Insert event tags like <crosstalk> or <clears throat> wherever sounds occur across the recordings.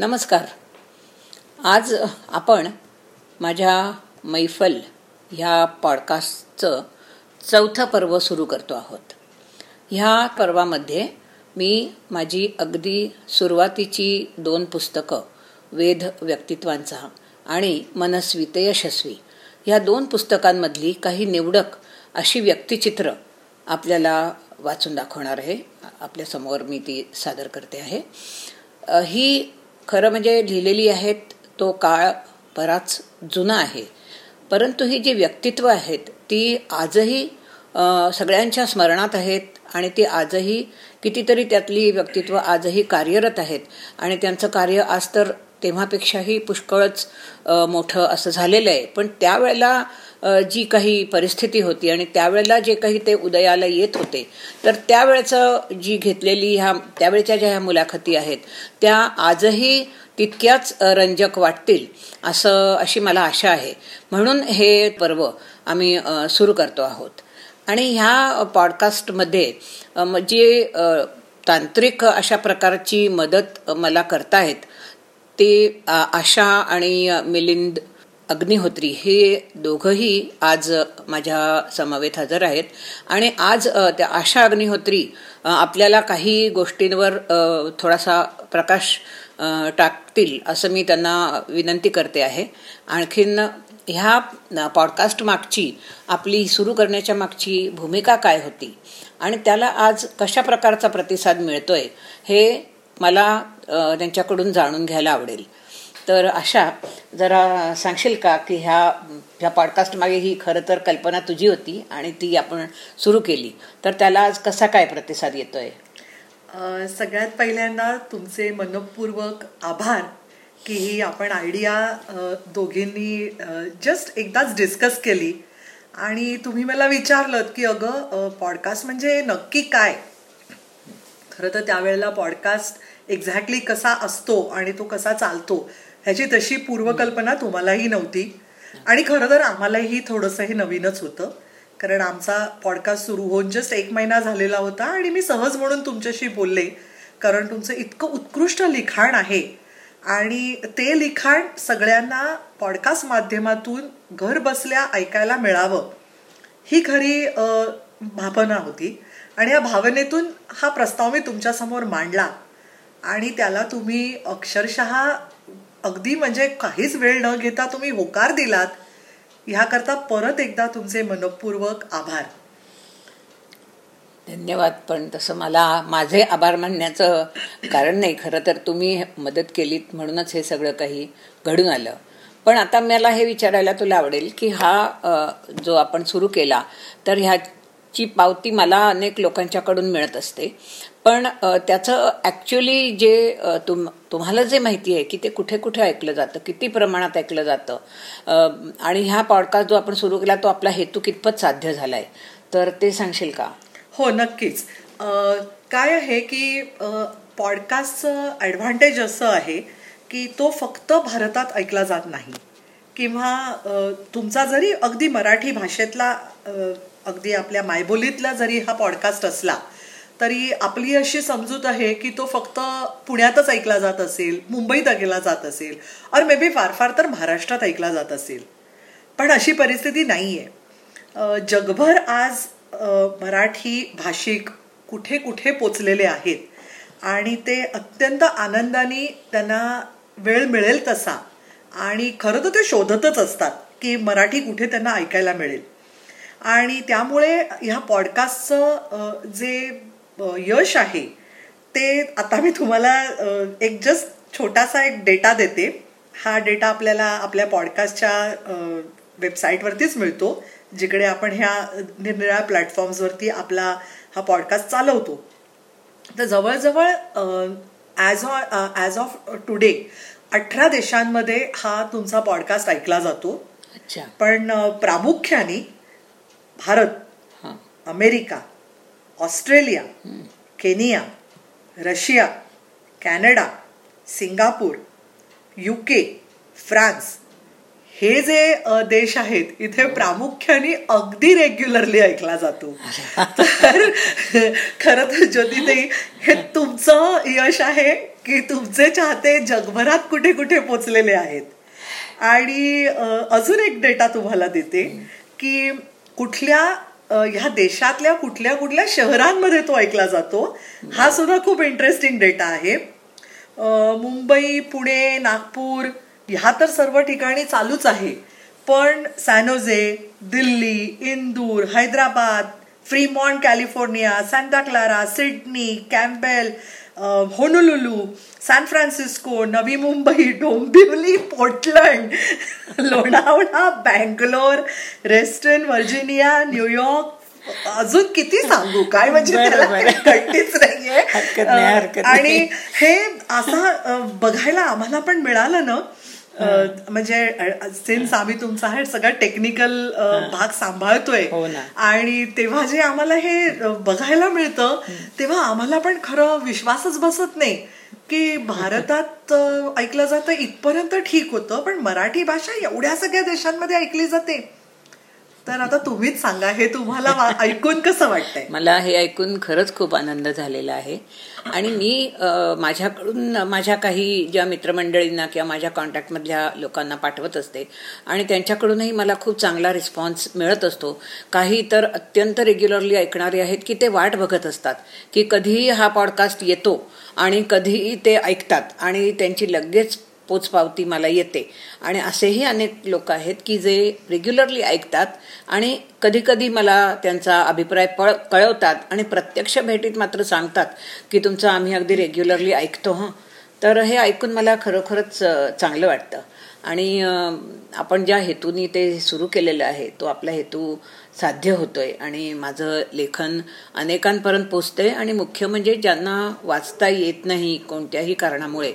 नमस्कार. आज आपण माझ्या मैफल ह्या पॉडकास्टचं चौथं पर्व सुरू करतो आहोत. ह्या पर्वामध्ये मी माझी अगदी सुरुवातीची दोन पुस्तकं वेध व्यक्तित्वांचा आणि मनस्वी ते यशस्वी ह्या दोन पुस्तकांमधली काही निवडक अशी व्यक्तिचित्र आपल्याला वाचून दाखवणार आहे. आपल्यासमोर मी ती सादर करते आहे. ही खरं म्हणजे लिहिलेली आहेत तो काळ बराच जुना आहे. परंतु ही जी व्यक्तित्व आहेत ती आजही सगळ्यांच्या स्मरणात आहेत आणि ती आजही कितीतरी त्यातली व्यक्तित्व आजही कार्यरत आहेत. आणि त्यांचं कार्य आज तर तेव्हापेक्षाही पुष्कळच मोठं असं झालेलं आहे. पण त्यावेळेला जी काही परिस्थिती होती आणि त्यावेळेला जे काही ते उदयाला येत होते तर त्यावेळेचं जी घेतलेली ह्या त्यावेळच्या ज्या ह्या मुलाखती आहेत त्या आजही तितक्याच रंजक वाटतील असं अशी मला आशा आहे. म्हणून हे पर्व आम्ही सुरू करतो आहोत. आणि ह्या पॉडकास्टमध्ये जे तांत्रिक अशा प्रकारची मदत मला करतायत ते आशा आणि मिलिंद अग्निहोत्री हे दोघंही आज माझ्या समवेत हजर आहेत. आणि आज त्या आशा अग्निहोत्री आपल्याला काही गोष्टींवर थोडासा प्रकाश टाकतील असं मी त्यांना विनंती करते आहे. आणखीन ह्या पॉडकास्ट मागची आपली सुरू करण्याच्या मागची भूमिका काय होती? आणि त्याला आज कशा प्रकारचा प्रतिसाद मिळतोय? हे मला त्यांच्याकडून जाणून घ्यायला आवडेल. तर अशा जरा सांगशील का की ह्या ह्या पॉडकास्टमागे ही खरं तर कल्पना तुझी होती आणि ती आपण सुरू केली. तर त्याला आज कसा काय प्रतिसाद येतोय? सगळ्यात पहिल्यांदा तुमचे मनपूर्वक आभार की ही आपण आयडिया दोघींनी जस्ट एकदाच डिस्कस केली. आणि तुम्ही मला विचारलं की अगं पॉडकास्ट म्हणजे नक्की काय? खरं तर त्यावेळेला पॉडकास्ट एक्झॅक्टली कसा असतो आणि तो कसा चालतो ह्याची तशी पूर्वकल्पना तुम्हालाही नव्हती. आणि खरं तर आम्हालाही थोडंसं हे नवीनच होतं कारण आमचा पॉडकास्ट सुरू होऊन जस्ट एक महिना झालेला होता आणि मी सहज म्हणून तुमच्याशी बोलले कारण तुमचं इतकं उत्कृष्ट लिखाण आहे. आणि ते लिखाण सगळ्यांना पॉडकास्ट माध्यमातून घर बसल्या ऐकायला मिळावं ही खरी भावना होती. आणि या भावनेतून हा प्रस्ताव मी तुमच्यासमोर मांडला. आणि त्याला तुम्ही अक्षरशः अगदी म्हणजे काहीच वेळ न घेता तुम्ही होकार दिलात. ह्याकरता परत एकदा तुमचे मनपूर्वक आभार. धन्यवाद पण तसं मला माझे आभार मानण्याचं कारण नाही. खरं तर तुम्ही मदत केलीत म्हणूनच हे सगळं काही घडून आलं. पण आता मला हे विचारायला तुला आवडेल की हा जो आपण सुरू केला तर ह्या ची पावती मला अनेक लोकांच्याकडून मिळत असते. पण त्याचं ॲक्च्युली जे तुम तुम्हाला जे माहिती आहे की ते कुठे कुठे ऐकलं जातं किती प्रमाणात ऐकलं जातं आणि हा पॉडकास्ट जो आपण सुरू केला तो आपला हेतू कितपत साध्य झाला आहे तर ते सांगशील का? हो नक्कीच. काय आहे की पॉडकास्टचं ॲडव्हान्टेज असं आहे की तो फक्त भारतात ऐकला जात नाही. किंवा तुमचा जरी अगदी मराठी भाषेतला अगदी आपल्या मायबोलीतला जरी हा पॉडकास्ट असला तरी आपली अशी समजूत आहे की तो फक्त पुण्यातच ऐकला जात असेल मुंबईत ऐकला जात असेल और मे बी फार फार तर महाराष्ट्रात ऐकला जात असेल. पण अशी परिस्थिती नाही आहे जगभर आज मराठी भाषिक कुठे कुठे पोचलेले आहेत आणि ते अत्यंत आनंदाने त्यांना वेळ मिळेल तसा आणि खरं तर ते शोधतच असतात की मराठी कुठे त्यांना ऐकायला मिळेल. आणि त्यामुळे ह्या पॉडकास्टचं जे यश आहे ते आता मी तुम्हाला एक जस्ट छोटासा एक डेटा देते. हा डेटा आपल्याला आपल्या पॉडकास्टच्या वेबसाईटवरतीच मिळतो जिकडे आपण ह्या निरनिराळ्या प्लॅटफॉर्म्सवरती आपला हा पॉडकास्ट चालवतो. तर जवळजवळ ॲज ॲज ऑफ टुडे अठरा देशांमध्ये हा तुमचा पॉडकास्ट ऐकला जातो. पण प्रामुख्याने Bharat America Australia Kenya Russia Canada Singapore UK France. हे जे देश आहेत इथे प्रामुख्याने अगदी रेग्युलरली ऐकला जातो. तर खरं तर ज्योतिताई हे तुमचं यश आहे की तुमचे चाहते जगभरात कुठे कुठे पोचलेले आहेत? आणि अजून एक डेटा तुम्हाला देते की कुठल्या ह्या देशातल्या कुठल्या कुठल्या शहरांमध्ये तो ऐकला जातो हा सुद्धा खूप इंटरेस्टिंग डेटा आहे. मुंबई पुणे नागपूर ह्या तर सर्व ठिकाणी चालूच आहे. पण San Jose Delhi Indore Hyderabad Fremont California Santa Clara Sydney Campbell Honolulu San Francisco Navi Mumbai Dombivli Portland Lonavala Bangalore Reston Virginia New York अजून किती सांगू? काय म्हणजे कट्टीच नाहीये. आणि हे असं बघायला आम्हाला पण मिळालं ना म्हणजे सिन्स आम्ही तुमचा हे सगळा टेक्निकल भाग सांभाळतोय. हो आणि तेव्हा जे आम्हाला हे बघायला मिळतं तेव्हा आम्हाला पण खरं विश्वासच बसत नाही. की भारतात ऐकलं जातं इथपर्यंत ठीक होतं पण मराठी भाषा एवढ्या सगळ्या देशांमध्ये ऐकली जाते. तर आता तुम्हीच सांगा हे तुम्हाला ऐकून कसं वाटतंय? मला हे ऐकून खरंच खूप आनंद झालेला आहे. आणि मी माझ्याकडून माझ्या काही ज्या मित्रमंडळींना किंवा माझ्या कॉन्टॅक्टमधल्या लोकांना पाठवत असते आणि त्यांच्याकडूनही मला खूप चांगला रिस्पॉन्स मिळत असतो. काही तर अत्यंत रेग्युलरली ऐकणारे आहेत की ते वाट बघत असतात की कधीही हा पॉडकास्ट येतो आणि कधीही ते ऐकतात आणि त्यांची लगेच पोचपावती मला येते. आणि असेही अनेक लोक आहेत की जे रेग्युलरली ऐकतात आणि कधीकधी मला त्यांचा अभिप्राय पळ कळवतात आणि प्रत्यक्ष भेटीत मात्र सांगतात की तुमचं आम्ही अगदी रेग्युलरली ऐकतो हं. तर हे ऐकून मला खरोखरच चांगलं वाटतं. आणि आपण ज्या हेतूनी ते सुरू केलेलं आहे तो आपला हेतू साध्य होतोय. आणि माझं लेखन अनेकांपर्यंत पोचतंय आणि मुख्य म्हणजे ज्यांना वाचता येत नाही कोणत्याही कारणामुळे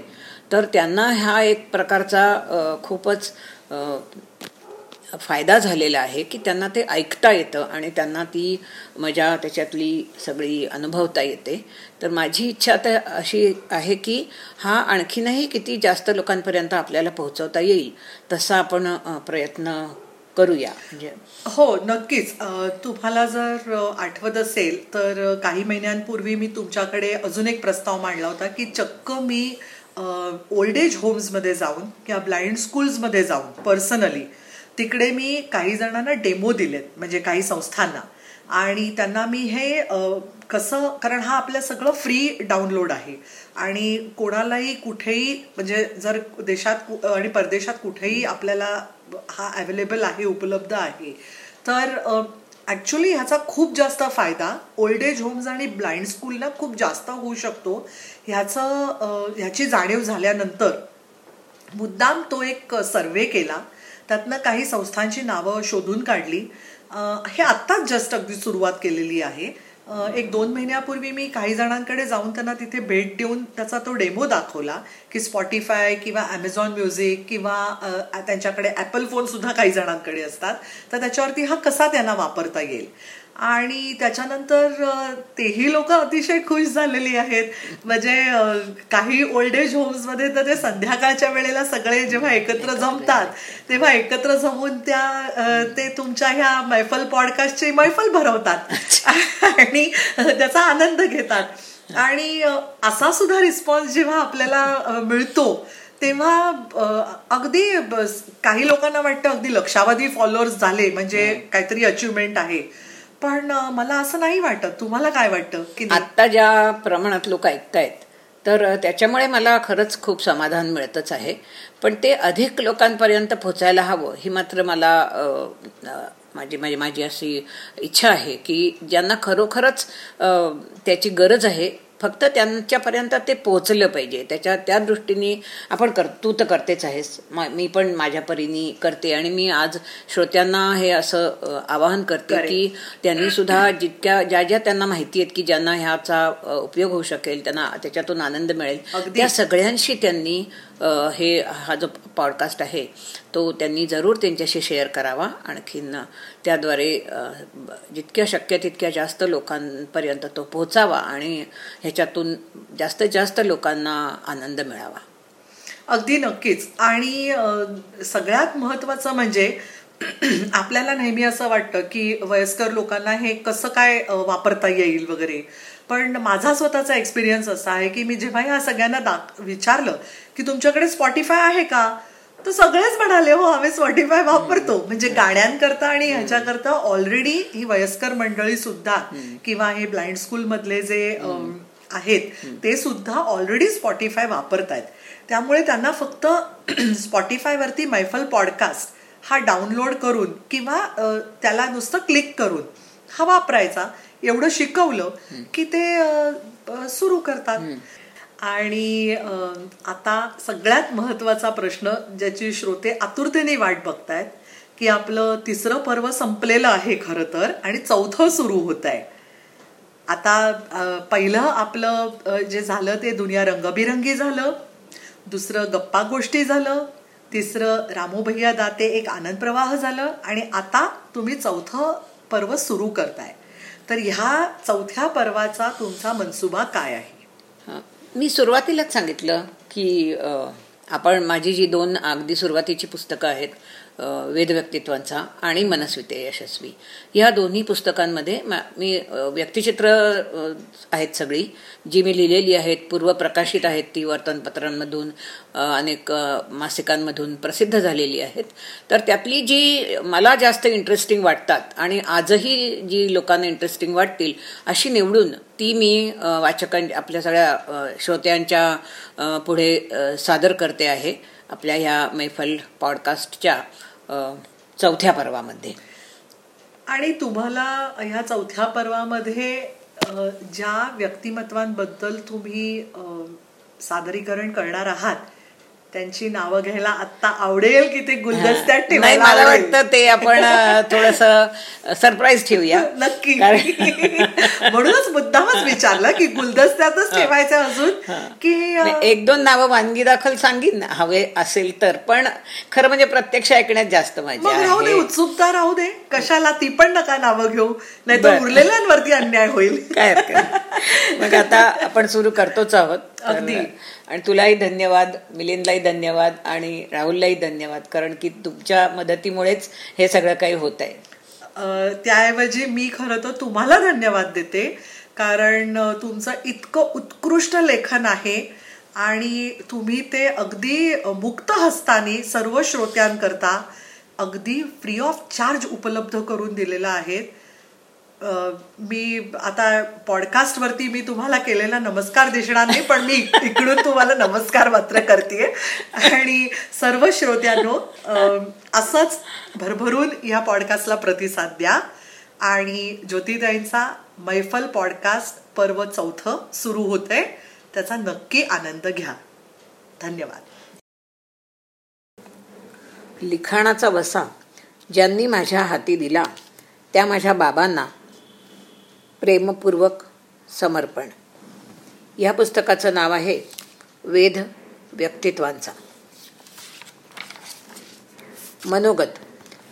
तर त्यांना हा एक प्रकारचा खूपच फायदा झालेला आहे की त्यांना ते ऐकता येतं आणि त्यांना ती मजा त्याच्यातली सगळी अनुभवता येते. तर माझी इच्छा तर अशी आहे की हा आणखीनही किती जास्त लोकांपर्यंत आपल्याला पोहोचवता येईल तसा आपण प्रयत्न करूया. म्हणजे हो नक्कीच. तुम्हाला जर आठवत असेल तर काही महिन्यांपूर्वी मी तुमच्याकडे अजून एक प्रस्ताव मांडला होता की चक्क मी ओल्ड एज होम्समध्ये जाऊन किंवा ब्लाइंड स्कूल्समध्ये जाऊन पर्सनली तिकडे मी काही जणांना डेमो दिलेत म्हणजे काही संस्थांना. आणि त्यांना मी हे कसं कारण हा आपल्या सगळं फ्री डाउनलोड आहे. आणि कोणालाही कुठेही म्हणजे जर देशात आणि परदेशात कुठेही आपल्याला हा अवेलेबल आहे उपलब्ध आहे तर ॲक्च्युली ह्याचा खूप जास्त फायदा ओल्ड एज होम्स आणि ब्लाइंड स्कूलला खूप जास्त होऊ शकतो. ह्याचं ह्याची जाणीव झाल्यानंतर मुद्दाम तो एक सर्वे केला. त्यातनं काही संस्थांची नावं शोधून काढली. हे आत्ताच जस्ट अगदी सुरुवात केलेली आहे. एक दोन महिन्यापूर्वी मी काही जणांकडे जाऊन त्यांना तिथे भेट देऊन त्याचा तो डेमो दाखवला की स्पॉटीफाय किंवा ॲमेझॉन म्युझिक किंवा त्यांच्याकडे ॲपल फोन सुद्धा काही जणांकडे असतात. तर त्याच्यावरती हा कसा त्यांना वापरता येईल? आणि त्याच्यानंतर तेही लोक अतिशय खुश झालेली आहेत. म्हणजे काही ओल्ड एज होम्समध्ये तर ते संध्याकाळच्या वेळेला सगळे जेव्हा एकत्र जमतात तेव्हा एकत्र जमून त्या ते तुमच्या ह्या मैफल पॉडकास्टची मैफल भरवतात. आणि त्याचा आनंद घेतात. आणि असा सुद्धा रिस्पॉन्स जेव्हा आपल्याला मिळतो तेव्हा अगदी काही लोकांना वाटतं अगदी लक्षावधी फॉलोअर्स झाले म्हणजे काहीतरी अचिव्हमेंट आहे. पण मला असं नाही वाटत. तुम्हाला काय वाटतं की आत्ता ज्या प्रमाणात लोक ऐकतायत तर त्याच्यामुळे मला खरंच खूप समाधान मिळतच आहे. पण ते अधिक लोकांपर्यंत पोचायला हवं ही मात्र मला माझी माझी माझी अशी इच्छा आहे की ज्यांना खरोखरच त्याची गरज आहे फक्त त्यांच्यापर्यंत ते पोहोचलं पाहिजे. त्याच्या त्या दृष्टीने आपण कर तू तर करतेच आहेस. मी पण माझ्या परीने करते आणि मी आज श्रोत्यांना हे असं आवाहन करते की त्यांनी सुद्धा जितक्या ज्या ज्या त्यांना माहिती आहेत की ज्यांना ह्याचा उपयोग होऊ शकेल त्यांना त्याच्यातून आनंद मिळेल त्या सगळ्यांशी त्यांनी हे हा जो पॉडकास्ट आहे तो त्यांनी जरूर त्यांच्याशी शेअर करावा. आणखीन त्याद्वारे जितक्या शक्य तितक्या जास्त लोकांपर्यंत तो पोहोचावा आणि ह्याच्यातून जास्तीत जास्त लोकांना आनंद मिळावा. अगदी नक्कीच. आणि सगळ्यात महत्वाचं म्हणजे <clears throat> आपल्याला नेहमी असं वाटतं की वयस्कर लोकांना हे कसं काय वापरता येईल वगैरे. पण माझा स्वतःचा एक्सपिरियन्स असा आहे की मी जेव्हा ह्या सगळ्यांना दाख विचारलं की तुमच्याकडे स्पॉटीफाय आहे का? तर सगळेच म्हणाले हो आम्ही स्पॉटीफाय वापरतो. म्हणजे गाण्यांकरता आणि ह्याच्याकरता ऑलरेडी ही वयस्कर मंडळी सुद्धा किंवा हे ब्लाइंड स्कूल मधले जे आहेत ते सुद्धा ऑलरेडी स्पॉटीफाय वापरतायत. त्यामुळे त्यांना फक्त स्पॉटीफायवरती मैफल पॉडकास्ट हा डाउनलोड करून किंवा त्याला नुसतं क्लिक करून हा वापरायचा. एवढं शिकवलं की ते सुरू करतात. आणि आता सगळ्यात महत्त्वाचा प्रश्न ज्याची श्रोते आतुरतेने वाट बघतायत की आपलं तिसरं पर्व संपलेलं आहे खरं तर आणि चौथं सुरू होत आहे आता पहिलं आपलं जे झालं ते दुनिया रंगबिरंगी झालं दुसरं गप्पा गोष्टी झालं तिसरं रामू भैया दाते एक आनंद प्रवाह झालं आणि आता तुम्ही चौथं पर्व सुरू करताय. तर ह्या चौथ्या पर्वाचा तुमचा मनसुबा काय आहे? मी सुरुवातीलाच सांगितलं की आपण माझी जी दोन अगदी सुरुवातीची पुस्तकं आहेत वेदव्यक्तित्वांचा आणि मनस्विते यशस्वी. ह्या दोन्ही पुस्तकांमध्ये मी व्यक्तिचित्र आहेत सगळी. जी मी लिहिलेली आहेत पूर्व प्रकाशित आहेत ती वर्तमानपत्रांमधून अनेक मासिकांमधून प्रसिद्ध झालेली आहेत. तर त्यातली जी मला जास्त इंटरेस्टिंग वाटतात आणि आजही जी लोकांना इंटरेस्टिंग वाटतील अशी निवडून ती मी वाचकांच्या आपल्या सगळ्या श्रोत्यांच्या पुढे सादर करते आहे आपल्या ह्या मैफल पॉडकास्टच्या चौथ्या पर्वामध्ये. आणि तुम्हाला ह्या चौथ्या पर्वामध्ये ज्या व्यक्तिमत्वांबद्दल तुम्ही सादरीकरण करणार आहात त्यांची नावं घ्यायला आता आवडेल की ते गुलदस्त्यात ठेवायला मला वाटतं ते आपण थोडस सरप्राईज ठेवूया. <laughs> नक्की. <laughs> म्हणूनच मुद्दामच विचारलं की गुलदस्त्यातच ठेवायचं अजून की एक दोन नावं वानगी दाखल सांगीन हवे असेल तर. पण खरं म्हणजे प्रत्यक्ष ऐकण्यात जास्त मजा राहू दे उत्सुकता राहू दे. कशाला ती पण नका नावं घेऊ. नाही तर उरलेल्यांवरती अन्याय होईल. काय मग आता आपण सुरू करतोच आहोत. अगदी. आणि तुलाही धन्यवाद मिलिंदलाही धन्यवाद आणि राहुललाही धन्यवाद कारण की तुमच्या मदतीमुळेच हे सगळं काही होत आहे. त्याऐवजी मी खरं तर तुम्हाला धन्यवाद देते कारण तुमचं इतकं उत्कृष्ट लेखन आहे आणि तुम्ही ते अगदी मुक्त हस्ताने सर्व श्रोत्यांकरता अगदी फ्री ऑफ चार्ज उपलब्ध करून दिलेलं आहेत. मी आता पॉडकास्टवरती मी तुम्हाला केलेला नमस्कार दिसणार नाही पण मी इकडून तुम्हाला नमस्कार मात्र करते आणि सर्व श्रोत्यांनो असंच भरभरून ह्या पॉडकास्टला प्रतिसाद द्या. आणि ज्योतिताईंचा मैफल पॉडकास्ट पर्व चौथं सुरू होतंय. त्याचा नक्की आनंद घ्या. धन्यवाद. लिखाणाचा वसा ज्यांनी माझ्या हाती दिला त्या माझ्या बाबांना प्रेमपूर्वक समर्पण. या पुस्तकाचं नाव आहे वेध व्यक्तित्वांचा. मनोगत.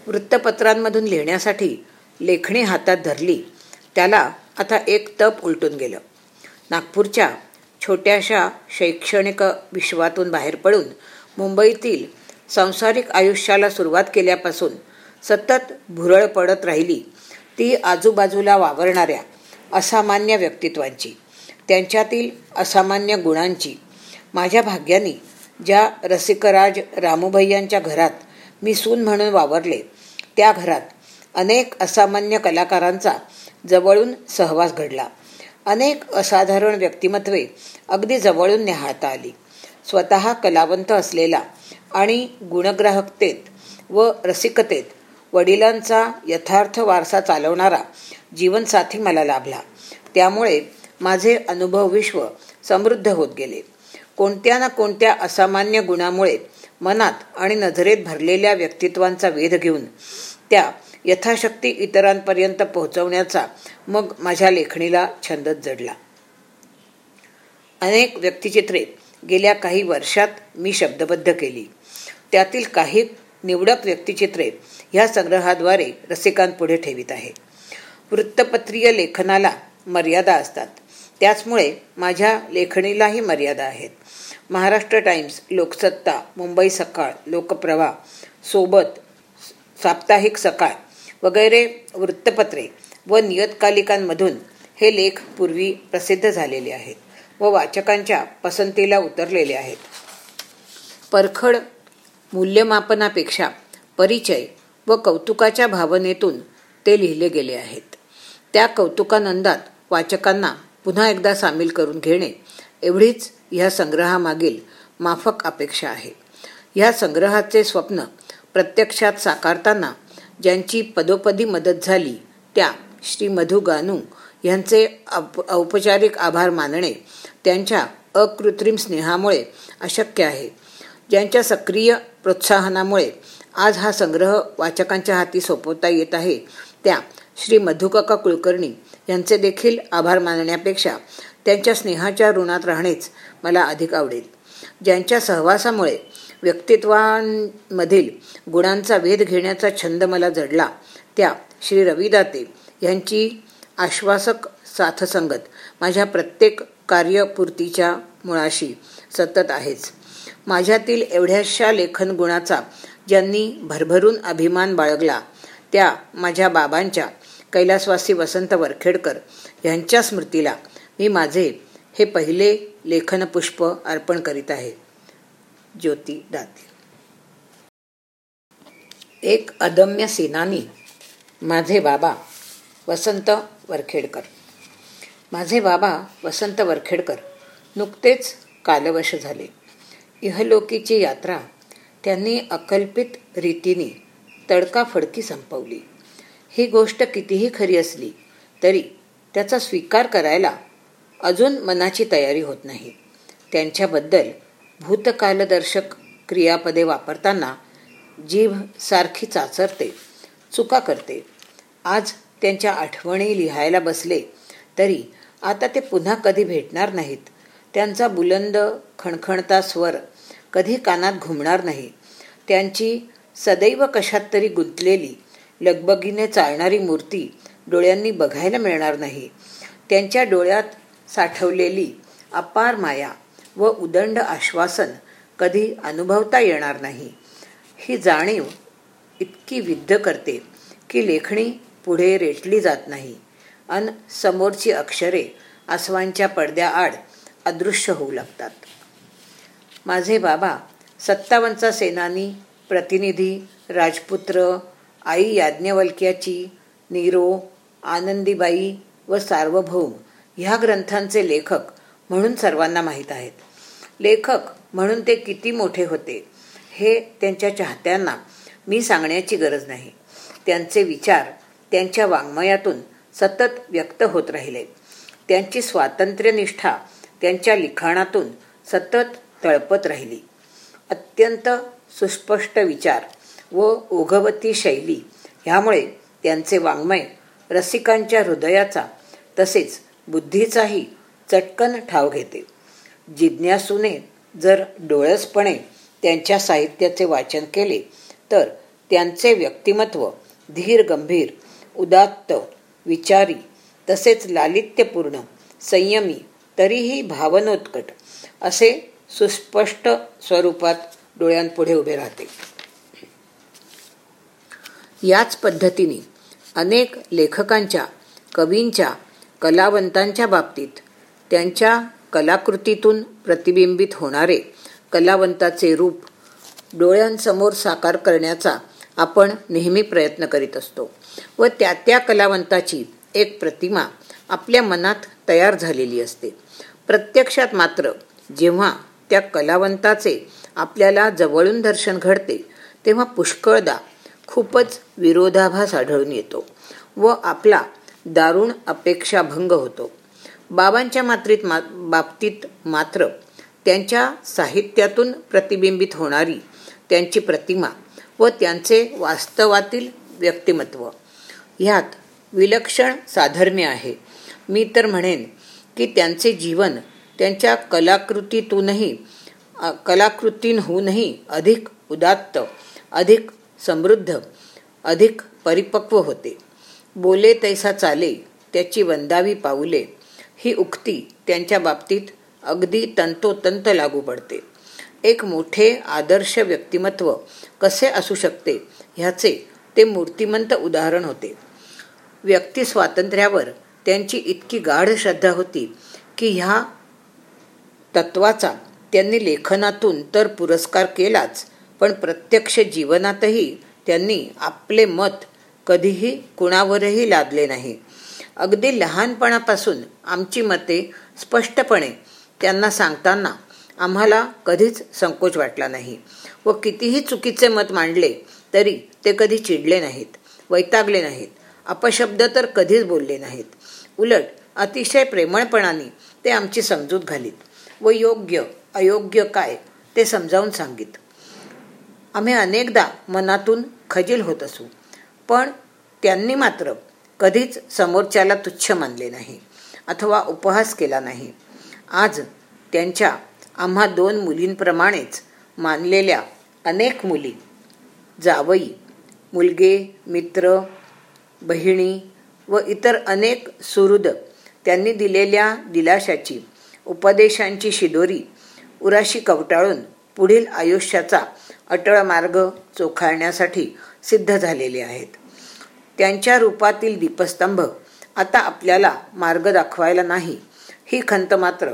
वृत्तपत्रांमधून लिहिण्यासाठी लेखणी हातात धरली त्याला आता एक तप उलटून गेलं. नागपूरच्या छोट्याशा शैक्षणिक विश्वातून बाहेर पडून मुंबईतील सांसारिक आयुष्याला सुरुवात केल्यापासून सतत भुरळ पडत राहिली ती आजूबाजूला वावरणाऱ्या असामान्य व्यक्तित्वांची त्यांच्यातील असामान्य गुणांची. माझ्या भाग्याने ज्या रसिकराज रामूभैयांच्या घरात मी सून म्हणून वावरले त्या घरात अनेक असामान्य कलाकारांचा जवळून सहवास घडला. अनेक असाधारण व्यक्तिमत्वे अगदी जवळून न्याहाळता आली. स्वतः कलावंत असलेला आणि गुणग्राहकतेत व रसिकतेत वडिलांचा यथार्थ वारसा चालवणारा जीवनसाथी मला लाभला. त्यामुळे माझे अनुभव विश्व समृद्ध होत गेले. कोणत्या ना कोणत्या असामान्य गुणामुळे मनात आणि नजरेत भरलेल्या व्यक्तित्वांचा वेध घेऊन त्या यथाशक्ती इतरांपर्यंत पोहोचवण्याचा मग माझ्या लेखणीला छंदच जडला. अनेक व्यक्तिचित्रे गेल्या काही वर्षात मी शब्दबद्ध केली. त्यातील काही निवडक व्यक्तिचित्रे ह्या संग्रहाद्वारे रसिकांपुढे ठेवित आहे. वृत्तपत्रीय लेखनाला मर्यादा असतात. त्याचमुळे माझ्या लेखणीलाही मर्यादा आहेत. महाराष्ट्र टाइम्स लोकसत्ता मुंबई सकाळ लोकप्रवाह सोबत साप्ताहिक सकाळ वगैरे वृत्तपत्रे व नियतकालिकांमधून हे लेख पूर्वी प्रसिद्ध झालेले आहेत व वाचकांच्या पसंतीला उतरलेले आहेत. परखड मूल्यमापनापेक्षा परिचय व कौतुकाच्या भावनेतून ते लिहिले गेले आहेत. त्या कौतुकानंदात वाचकांना पुन्हा एकदा सामील करून घेणे एवढीच ह्या संग्रहामागील माफक अपेक्षा आहे. ह्या संग्रहाचे स्वप्न प्रत्यक्षात साकारताना ज्यांची पदोपदी मदत झाली त्या श्री मधु गानू यांचे औपचारिक आभार मानणे त्यांच्या अकृत्रिम स्नेहामुळे अशक्य आहे. ज्यांच्या सक्रिय प्रोत्साहनामुळे आज हा संग्रह वाचकांच्या हाती सोपवता येत आहे. त्या श्री मधुकाका कुलकर्णी यांचे देखील आभार मानण्यापेक्षा त्यांच्या स्नेहाच्या ऋणात राहणेच मला अधिक आवडेल. ज्यांच्या सहवासामुळे व्यक्तित्वांमधील गुणांचा वेध घेण्याचा छंद मला जडला त्या श्री रविदाते यांची आश्वासक साथसंगत माझ्या प्रत्येक कार्यपूर्तीच्या मुळाशी सतत आहेच. माझ्यातील एवढ्याशा लेखन गुणाचा ज्यांनी भरभरून अभिमान बाळगला त्या माझ्या बाबांच्या कैलासवासी वसंत वरखेडकर यांच्या स्मृतीला मी माझे हे पहिले लेखनपुष्प अर्पण करीत आहे. ज्योती दाती एक अदम्य सेनानी माझे बाबा वसंत वरखेडकर. माझे बाबा वसंत वरखेडकर नुकतेच कालवश झाले. इहलोकीची यात्रा त्यांनी अकल्पित रीतीने तडकाफडकी संपवली. ही गोष्ट कितीही खरी असली तरी त्याचा स्वीकार करायला अजून मनाची तयारी होत नाही. त्यांच्याबद्दल भूतकालदर्शक क्रियापदे वापरताना जीभ सारखी चाचरते चुका करते. आज त्यांच्या आठवणी लिहायला बसले तरी आता ते पुन्हा कधी भेटणार नाहीत? त्यांचा बुलंद खणखणता स्वर कधी कानात घुमणार नाही. त्यांची सदैव कशात तरी गुंतलेली लगबगीने चालणारी मूर्ती डोळ्यांनी बघायला मिळणार नाही. त्यांच्या डोळ्यात साठवलेली अपार माया व उदंड आश्वासन कधी अनुभवता येणार नाही. ही जाणीव इतकी विद्ध करते की लेखणी पुढे रेटली जात नाही. अन समोरची अक्षरे आसवांच्या पडद्याआड अदृश्य होऊ लागतात. माझे बाबा सत्तावनचा सेनानी प्रतिनिधी राजपुत्र आई याज्ञवल्क्याची नीरो आनंदीबाई व सार्वभौम ह्या ग्रंथांचे लेखक म्हणून सर्वांना माहीत आहेत. लेखक म्हणून ते किती मोठे होते हे त्यांच्या चाहत्यांना मी सांगण्याची गरज नाही. त्यांचे विचार त्यांच्या वाङ्मयातून सतत व्यक्त होत राहिले. त्यांची स्वातंत्र्यनिष्ठा त्यांच्या लिखाणातून सतत तळपत राहिली. अत्यंत सुस्पष्ट विचार व ओघवती शैली ह्यामुळे त्यांचे वाङ्मय रसिकांच्या हृदयाचा तसेच बुद्धीचाही चटकन ठाव घेते. जिज्ञासूने जर डोळसपणे त्यांच्या साहित्याचे वाचन केले तर त्यांचे व्यक्तिमत्व धीर गंभीर उदात्त विचारी तसेच लालित्यपूर्ण संयमी तरीही भावनोत्कट असे सुस्पष्ट स्वरूपात डोळ्यांपुढे उभे राहते. याच पद्धतीने अनेक लेखकांच्या कवींच्या कलावंतांच्या बाबतीत त्यांच्या कलाकृतीतून प्रतिबिंबित होणारे कलावंताचे रूप डोळ्यांसमोर साकार करण्याचा आपण नेहमी प्रयत्न करीत असतो व त्या त्या कलावंताची एक प्रतिमा आपल्या मनात तयार झालेली असते. प्रत्यक्षात मात्र जेव्हा त्या कलावंताचे आपल्याला जवळून दर्शन घडते तेव्हा पुष्कळदा खूपच विरोधाभास आढळून येतो व आपला दारुण अपेक्षाभंग होतो. बाबांच्या मात्रीत मा बाबतीत मात्र त्यांच्या साहित्यातून प्रतिबिंबित होणारी त्यांची प्रतिमा व त्यांचे वास्तवातील व्यक्तिमत्व ह्यात विलक्षण साधर्म्य आहे. मी तर म्हणेन की त्यांचे जीवन त्यांच्या कलाकृतीतूनही कलाकृतींहूनही अधिक उदात्त अधिक समृद्ध अधिक परिपक्व होते. बोले तैसा चाले त्याची वंदावी पाऊले ही उक्ती त्यांच्या बाबतीत अगदी तंतोतंत लागू पडते. एक मोठे आदर्श व्यक्तिमत्व कसे असू शकते ह्याचे ते मूर्तिमंत उदाहरण होते. व्यक्ती स्वातंत्र्यावर त्यांची इतकी गाढ श्रद्धा होती की ह्या तत्वाचा त्यांनी लेखनातून तर पुरस्कार केलाच पण प्रत्यक्ष जीवनातही त्यांनी आपले मत कधीही कुणावरही लादले नाही. अगदी लहानपणापासून आमची मते स्पष्टपणे त्यांना सांगताना आम्हाला कधीच संकोच वाटला नाही व कितीही चुकीचे मत मांडले तरी ते कधी चिडले नाहीत वैतागले नाहीत अपशब्द तर कधीच बोलले नाहीत. उलट अतिशय प्रेमळपणाने ते आमची समजूत घालीत व योग्य अयोग्य काय ते समजावून सांगित. आम्ही अनेकदा मनातून खजील होत असू पण त्यांनी मात्र कधीच समोरच्याला तुच्छ मानले नाही अथवा उपहास केला नाही. आज त्यांच्या आम्हा दोन मुलींप्रमाणेच मानलेल्या अनेक मुली जावई मुलगे मित्र बहिणी व इतर अनेक सुहृद त्यांनी दिलेल्या दिलाशाची उपदेशांची शिदोरी उराशी कवटाळून पुढील आयुष्याचा अटळ मार्ग चोखाळण्यासाठी सिद्ध झालेले आहेत. त्यांच्या रूपातील दीपस्तंभ आता आपल्याला मार्ग दाखवायला नाही ही खंत मात्र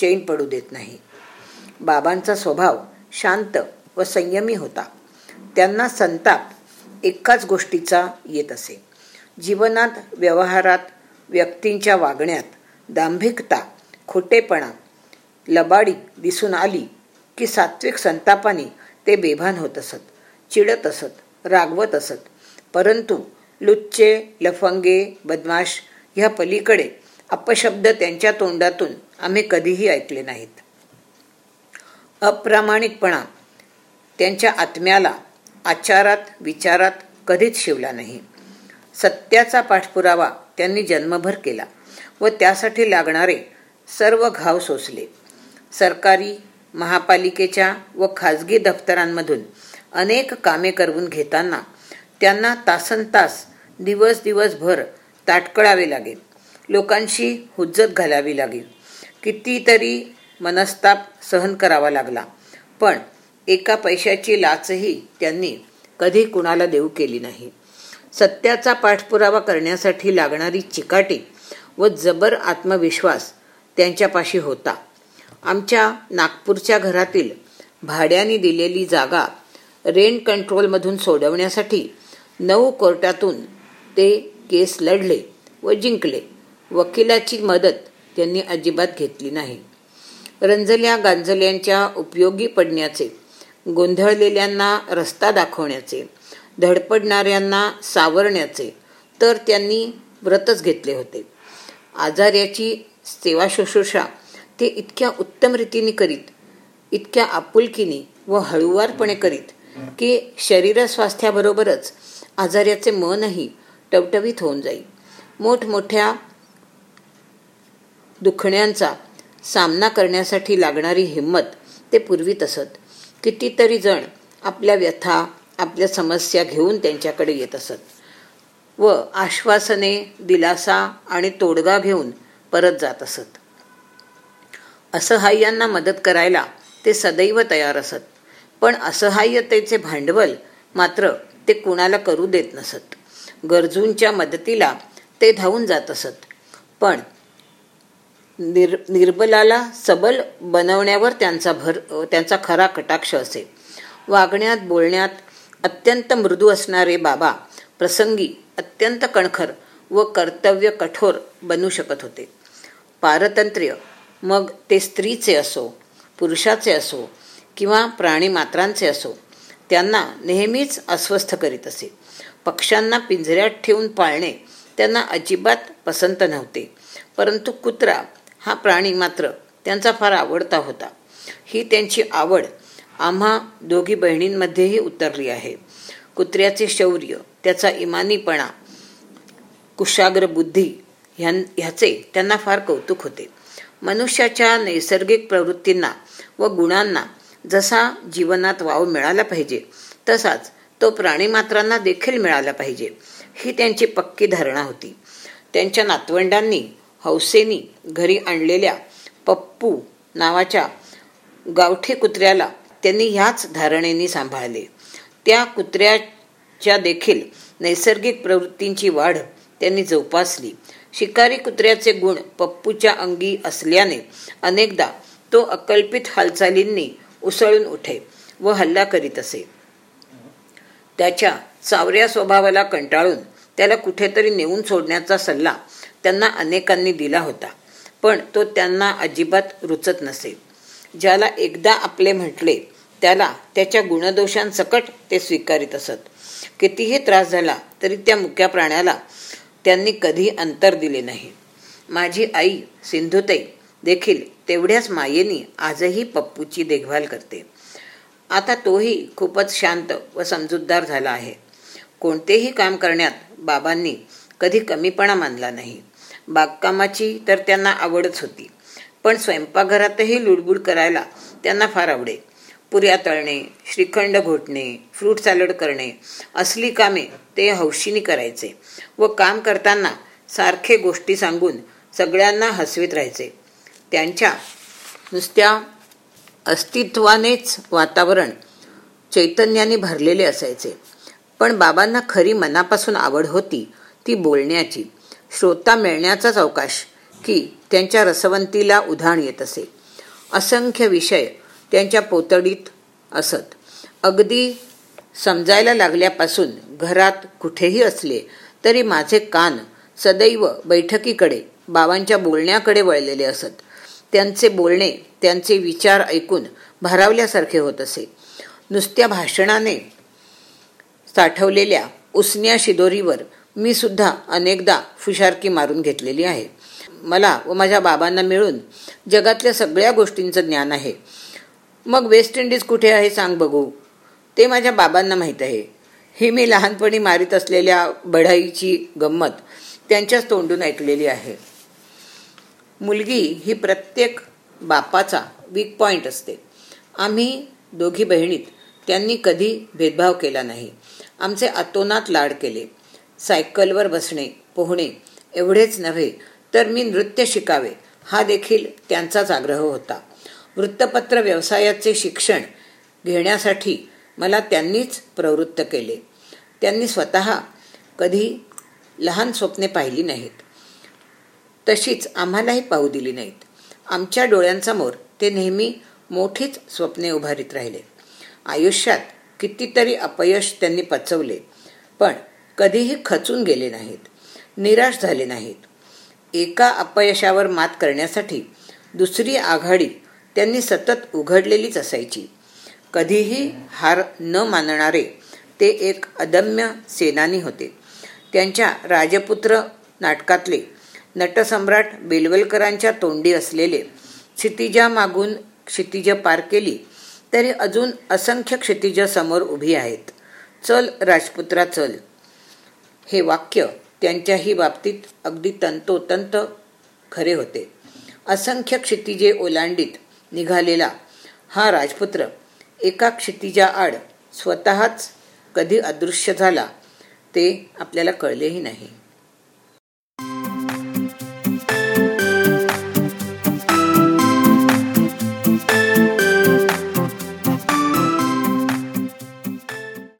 चैन पडू देत नाही. बाबांचा स्वभाव शांत व संयमी होता. त्यांना संताप एकाच गोष्टीचा येत असे. जीवनात व्यवहारात व्यक्तींच्या वागण्यात दांभिकता खोटेपणा लबाडी दिसून आली की सात्विक संतापाने ते बेभान होत असत चिडत असत रागवत असत. परंतु लुच्चे लफंगे बदमाश ह्या पलीकडे अपशब्द त्यांच्या तोंडातून आम्ही कधीही ऐकले नाहीत. अप्रामाणिकपणा त्यांच्या आत्म्याला आचारात विचारात कधीच शिवला नाही. सत्याचा पाठपुरावा त्यांनी जन्मभर केला व त्यासाठी लागणारे सर्व घाव सोसले. सरकारी महापालिकेच्या व खाजगी दफ्तरांमधून अनेक कामे करवून घेताना त्यांना तासन तास दिवस दिवसभर ताटकळावे लागेल लोकांशी हुज्जत घालावी लागेल कितीतरी मनस्ताप सहन करावा लागला. पण एका पैशाची लाचही त्यांनी कधी कुणाला देऊ केली नाही. सत्याचा पाठपुरावा करण्यासाठी लागणारी चिकाटी व जबर आत्मविश्वास त्यांच्यापाशी होता. आमच्या नागपूरच्या घरातील भाड्याने दिलेली जागा रेंट कंट्रोलमधून सोडवण्यासाठी नऊ कोर्टातून ते केस लढले व जिंकले. वकिलाची मदत त्यांनी अजिबात घेतली नाही. रंजल्या गांजल्यांच्या उपयोगी पडण्याचे गोंधळलेल्यांना रस्ता दाखवण्याचे धडपडणाऱ्यांना सावरण्याचे तर त्यांनी व्रतच घेतले होते. आजार्याची सेवा शुश्रूषा ते इतक्या उत्तम रीतीने करीत इतक्या आपुलकीने व हळुवारपणे करीत की शरीर स्वास्थ्याबरोबरच आजार्याचे मनही टवटवीत होऊन जाईल मोठमोठ्या दुखण्यांचा सामना करण्यासाठी लागणारी हिंमत ते पुरवीत असत कितीतरी जण आपल्या व्यथा आपल्या समस्या घेऊन त्यांच्याकडे येत असत. व आश्वासने दिलासा आणि तोडगा घेऊन परत जात असत. असहाय्यांना मदत करायला ते सदैव तयार असत. पण असहाय्यतेचे भांडवल मात्र ते कुणाला करू देत नसत. गरजूंच्या मदतीला ते धावून जात असत. पण निर निर्बलाला सबल बनवण्यावर त्यांचा भर त्यांचा खरा कटाक्ष असे. वागण्यात बोलण्यात अत्यंत मृदू असणारे बाबा प्रसंगी अत्यंत कणखर व कर्तव्य कठोर बनू शकत होते. पारतंत्र्य मग ते स्त्रीचे असो पुरुषाचे असो किंवा प्राणीमात्रांचे असो त्यांना नेहमीच अस्वस्थ करीत असे. पक्ष्यांना पिंजऱ्यात ठेवून पाळणे त्यांना अजिबात पसंत नव्हते. परंतु कुत्रा हा प्राणी मात्र त्यांचा फार आवडता होता. ही त्यांची आवड आम्हा दोघी बहिणींमध्येही उतरली आहे. कुत्र्याचे शौर्य त्याचा इमानीपणा कुशाग्र बुद्धी ह्यां ह्याचे त्यांना फार कौतुक होते. मनुष्याच्या नैसर्गिक प्रवृत्तींना व गुणांना जसा जीवनात वाव मिळाला पाहिजे तसाच तो प्राणीमात्रांना देखील मिळाला पाहिजे ही त्यांची पक्की धारणा होती. त्यांच्या नातवंडांनी हौसेनी घरी आणलेल्या पप्पू नावाच्या गावठी कुत्र्याला त्यांनी ह्याच धारणेने सांभाळले. त्या कुत्र्याच्या देखील नैसर्गिक प्रवृत्तींची वाढ त्यांनी जोपासली. शिकारी कुत्र्याचे गुण पप्पूच्या अंगी असल्याने अनेकदा तो अकल्पित हालचालींनी उसळून उठे व हल्ला करीत असे. त्याच्या चावऱ्या स्वभावाला कंटाळून त्याला कुठेतरी नेऊन सोडण्याचा सल्ला त्यांना अनेकांनी दिला होता पण तो त्यांना अजिबात रुचत नसे. ज्याला एकदा आपले म्हटले त्याला त्याच्या गुणदोषांसकट ते स्वीकारित असत. कितीही त्रास झाला तरी त्या मुक्या प्राण्याला त्यांनी कधी अंतर दिले नाही. माझी आई सिंधुताई देखील तेवढ्याच मायेनी आजही पप्पूची देखभाल करते. आता तोही खूपच शांत व समजूतदार झाला आहे. कोणतेही काम करण्यात बाबांनी कधी कमीपणा मानला नाही. बागकामाची तर त्यांना आवडच होती. पण स्वयंपाकघरातही लुडबुड करायला त्यांना फार आवडे. पुऱ्या तळणे श्रीखंड घोटणे फ्रूट सॅलड करणे असली कामे ते हौशीने करायचे व काम करताना सारखे गोष्टी सांगून सगळ्यांना हसवीत राहायचे. त्यांच्या नुसत्या अस्तित्वानेच वातावरण चैतन्याने भरलेले असायचे. पण बाबांना खरी मनापासून आवड होती ती बोलण्याची. श्रोता मिळण्याचाच अवकाश की त्यांच्या रसवंतीला उधाण येत असे. असंख्य विषय त्यांच्या पोतडीत असत. अगदी समजायला लागल्यापासून घरात कुठेही असले तरी माझे कान सदैव बैठकीकडे बाबांच्या बोलण्याकडे वळलेले असत. त्यांचे बोलणे त्यांचे विचार ऐकून भारावल्यासारखे होत असे. नुसत्या भाषणाने साठवलेल्या उसन्या शिदोरीवर मी सुद्धा अनेकदा फुशारकी मारून घेतलेली आहे. मला व माझ्या बाबांना मिळून जगातल्या सगळ्या गोष्टींचं ज्ञान आहे. मग वेस्ट इंडिज कुठे आहे सांग बघू. ते माझ्या बाबांना माहीत आहे. ही मी लहानपणी मारित असलेल्या बढाईची गंमत त्यांच्याच तोंडून ऐकलेली आहे. मुलगी ही प्रत्येक बापाचा वीक पॉईंट असते. आम्ही दोघी बहिणीत त्यांनी कधी भेदभाव केला नाही. आमचे अतोनात लाड केले. सायकलवर बसणे पोहणे एवढेच नव्हे तर मी नृत्य शिकावे हा देखील त्यांचाच आग्रह होता. वृत्तपत्र व्यवसायाचे शिक्षण घेण्यासाठी मला त्यांनीच प्रवृत्त केले. त्यांनी स्वतः कधी लहान स्वप्ने पाहिली नाहीत. तशीच आम्हालाही पाहू दिली नाहीत. आमच्या डोळ्यांसमोर ते नेहमी मोठीच स्वप्ने उभारीत राहिले. आयुष्यात कितीतरी अपयश त्यांनी पचवले पण कधीही खचून गेले नाहीत. निराश झाले नाहीत. एका अपयशावर मात करण्यासाठी दुसरी आघाडी त्यांनी सतत उघडलेलीच असायची. कधीही हार न मानणारे ते एक अदम्य सेनानी होते. त्यांच्या राजपुत्र नाटकातले नटसम्राट बेलवलकरांच्या तोंडी असलेले क्षितिजा मागून क्षितिज पार केली तरी अजून असंख्य क्षितिज समोर उभी आहेत. चल राजपुत्रा चल. हे वाक्य त्यांच्याही बाबतीत अगदी तंतोतंत खरे होते. असंख्य क्षितिजे ओलांडीत निघालेला हा राजपुत्र एका क्षितिजा आड स्वतःच कधी अदृश्य झाला ते आपल्याला कळलेही नाही.